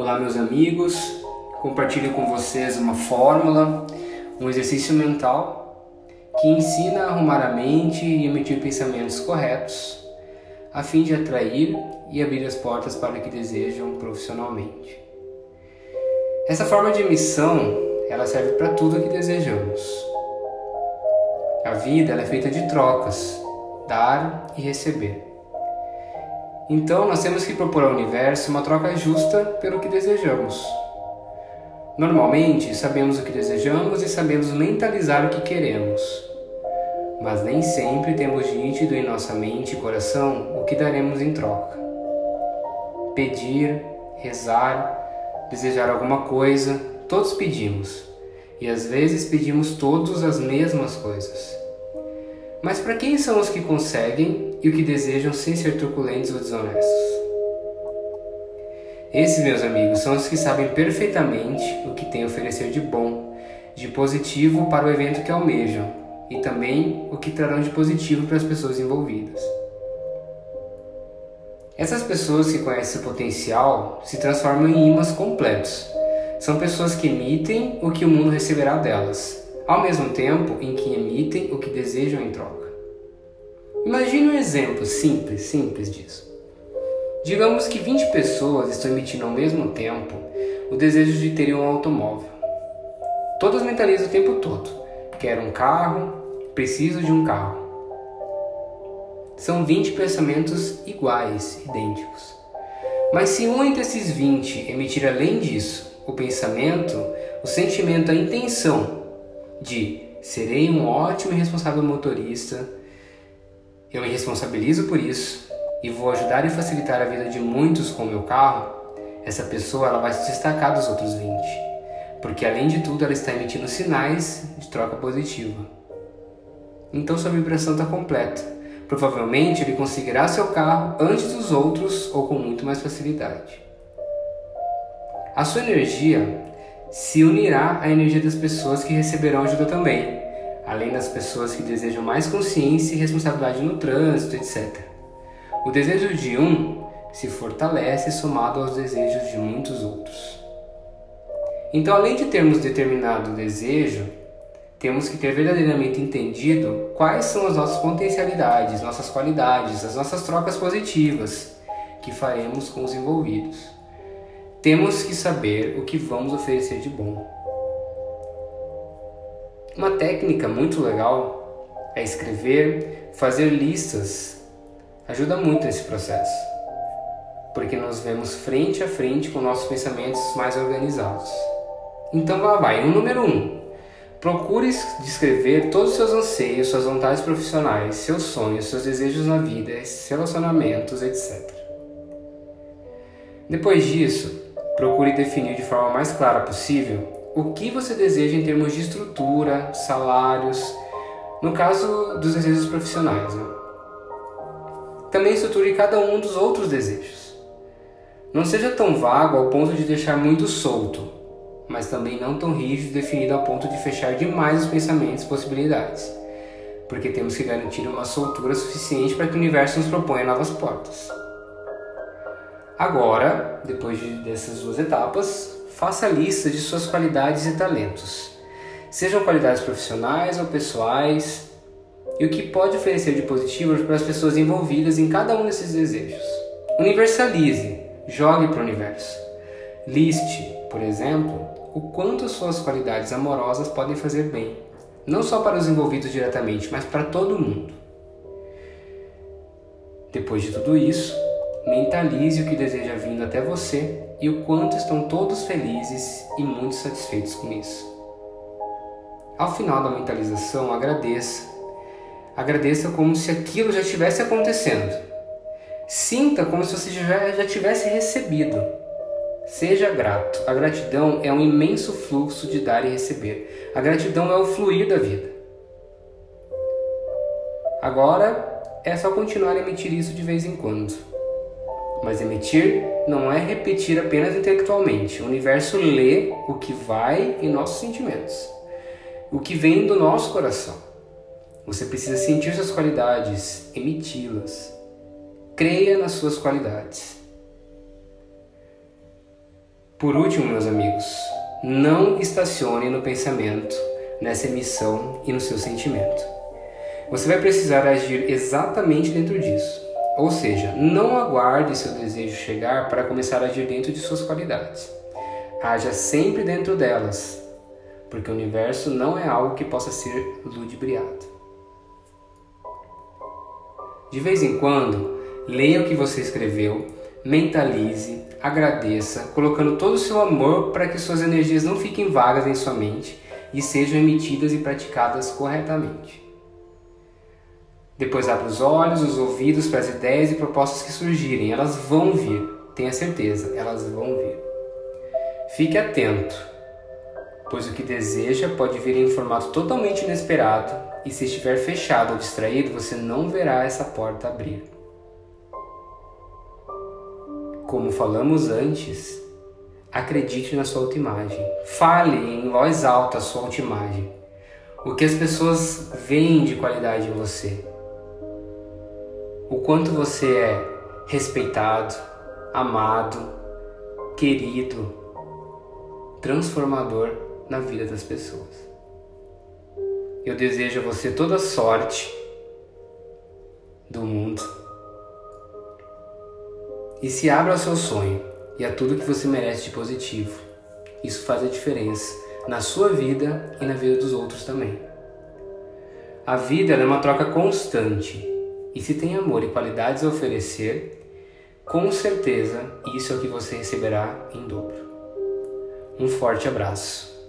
Olá, meus amigos. Compartilho com vocês uma fórmula, um exercício mental que ensina a arrumar a mente e emitir pensamentos corretos, a fim de atrair e abrir as portas para o que desejam profissionalmente. Essa forma de emissão, ela serve para tudo o que desejamos. A vida é feita de trocas, dar e receber. Então, nós temos que propor ao universo uma troca justa pelo que desejamos. Normalmente, sabemos o que desejamos e sabemos mentalizar o que queremos, mas nem sempre temos nítido em nossa mente e coração o que daremos em troca. Pedir, rezar, desejar alguma coisa, todos pedimos, e às vezes pedimos todos as mesmas coisas. Mas para quem são os que conseguem e o que desejam sem ser truculentos ou desonestos? Esses, meus amigos, são os que sabem perfeitamente o que têm a oferecer de bom, de positivo para o evento que almejam e também o que trarão de positivo para as pessoas envolvidas. Essas pessoas que conhecem o potencial se transformam em imãs completos. São pessoas que emitem o que o mundo receberá delas, ao mesmo tempo em que emitem o que desejam em troca. Imagine um exemplo simples, simples disso. Digamos que 20 pessoas estão emitindo ao mesmo tempo o desejo de terem um automóvel. Todas mentalizam o tempo todo: quero um carro, preciso de um carro. São 20 pensamentos iguais, idênticos. Mas se um entre esses 20 emitir além disso o pensamento, o sentimento, a intenção de serei um ótimo e responsável motorista, eu me responsabilizo por isso e vou ajudar e facilitar a vida de muitos com o meu carro, essa pessoa ela vai se destacar dos outros 20, porque além de tudo ela está emitindo sinais de troca positiva. Então sua vibração está completa. Provavelmente ele conseguirá seu carro antes dos outros ou com muito mais facilidade. A sua energia se unirá à energia das pessoas que receberão ajuda também, além das pessoas que desejam mais consciência e responsabilidade no trânsito, etc. O desejo de um se fortalece somado aos desejos de muitos outros. Então, além de termos determinado desejo, temos que ter verdadeiramente entendido quais são as nossas potencialidades, nossas qualidades, as nossas trocas positivas que faremos com os envolvidos. Temos que saber o que vamos oferecer de bom. Uma técnica muito legal é escrever, fazer listas. Ajuda muito nesse processo, porque nos vemos frente a frente com nossos pensamentos mais organizados. Então lá vai, o número 1. Um, procure descrever todos os seus anseios, suas vontades profissionais, seus sonhos, seus desejos na vida, relacionamentos, etc. Depois disso, procure definir de forma mais clara possível o que você deseja em termos de estrutura, salários, no caso dos desejos profissionais. Né? Também estruture cada um dos outros desejos. Não seja tão vago ao ponto de deixar muito solto, mas também não tão rígido e definido ao ponto de fechar demais os pensamentos e possibilidades, porque temos que garantir uma soltura suficiente para que o universo nos proponha novas portas. Agora, depois de, dessas duas etapas, faça lista de suas qualidades e talentos, sejam qualidades profissionais ou pessoais, e o que pode oferecer de positivo para as pessoas envolvidas em cada um desses desejos. Universalize, jogue para o universo. Liste, por exemplo, o quanto suas qualidades amorosas podem fazer bem, não só para os envolvidos diretamente, mas para todo mundo. Depois de tudo isso, Mentalize o que deseja vindo até você e o quanto estão todos felizes e muito satisfeitos com isso. Ao final da mentalização, agradeça. Agradeça como se aquilo já estivesse acontecendo. Sinta como se você já, já tivesse recebido. Seja grato. A gratidão é um imenso fluxo de dar e receber. A gratidão é o fluir da vida. Agora é só continuar a emitir isso de vez em quando. Mas emitir não é repetir apenas intelectualmente. O universo lê o que vai em nossos sentimentos, o que vem do nosso coração. Você precisa sentir suas qualidades, emiti-las. Creia nas suas qualidades. Por último, meus amigos, não estacione no pensamento, nessa emissão e no seu sentimento. Você vai precisar agir exatamente dentro disso. Ou seja, não aguarde seu desejo chegar para começar a agir dentro de suas qualidades. Haja sempre dentro delas, porque o universo não é algo que possa ser ludibriado. De vez em quando, leia o que você escreveu, mentalize, agradeça, colocando todo o seu amor para que suas energias não fiquem vagas em sua mente e sejam emitidas e praticadas corretamente. Depois abra os olhos, os ouvidos para as ideias e propostas que surgirem. Elas vão vir, tenha certeza, elas vão vir. Fique atento, pois o que deseja pode vir em formato totalmente inesperado e se estiver fechado ou distraído, você não verá essa porta abrir. Como falamos antes, acredite na sua autoimagem. Fale em voz alta a sua autoimagem. O que as pessoas veem de qualidade em você. O quanto você é respeitado, amado, querido, transformador na vida das pessoas. Eu desejo a você toda a sorte do mundo. E se abra ao seu sonho e a tudo que você merece de positivo. Isso faz a diferença na sua vida e na vida dos outros também. A vida é uma troca constante e se tem amor e qualidades a oferecer, com certeza isso é o que você receberá em dobro. Um forte abraço.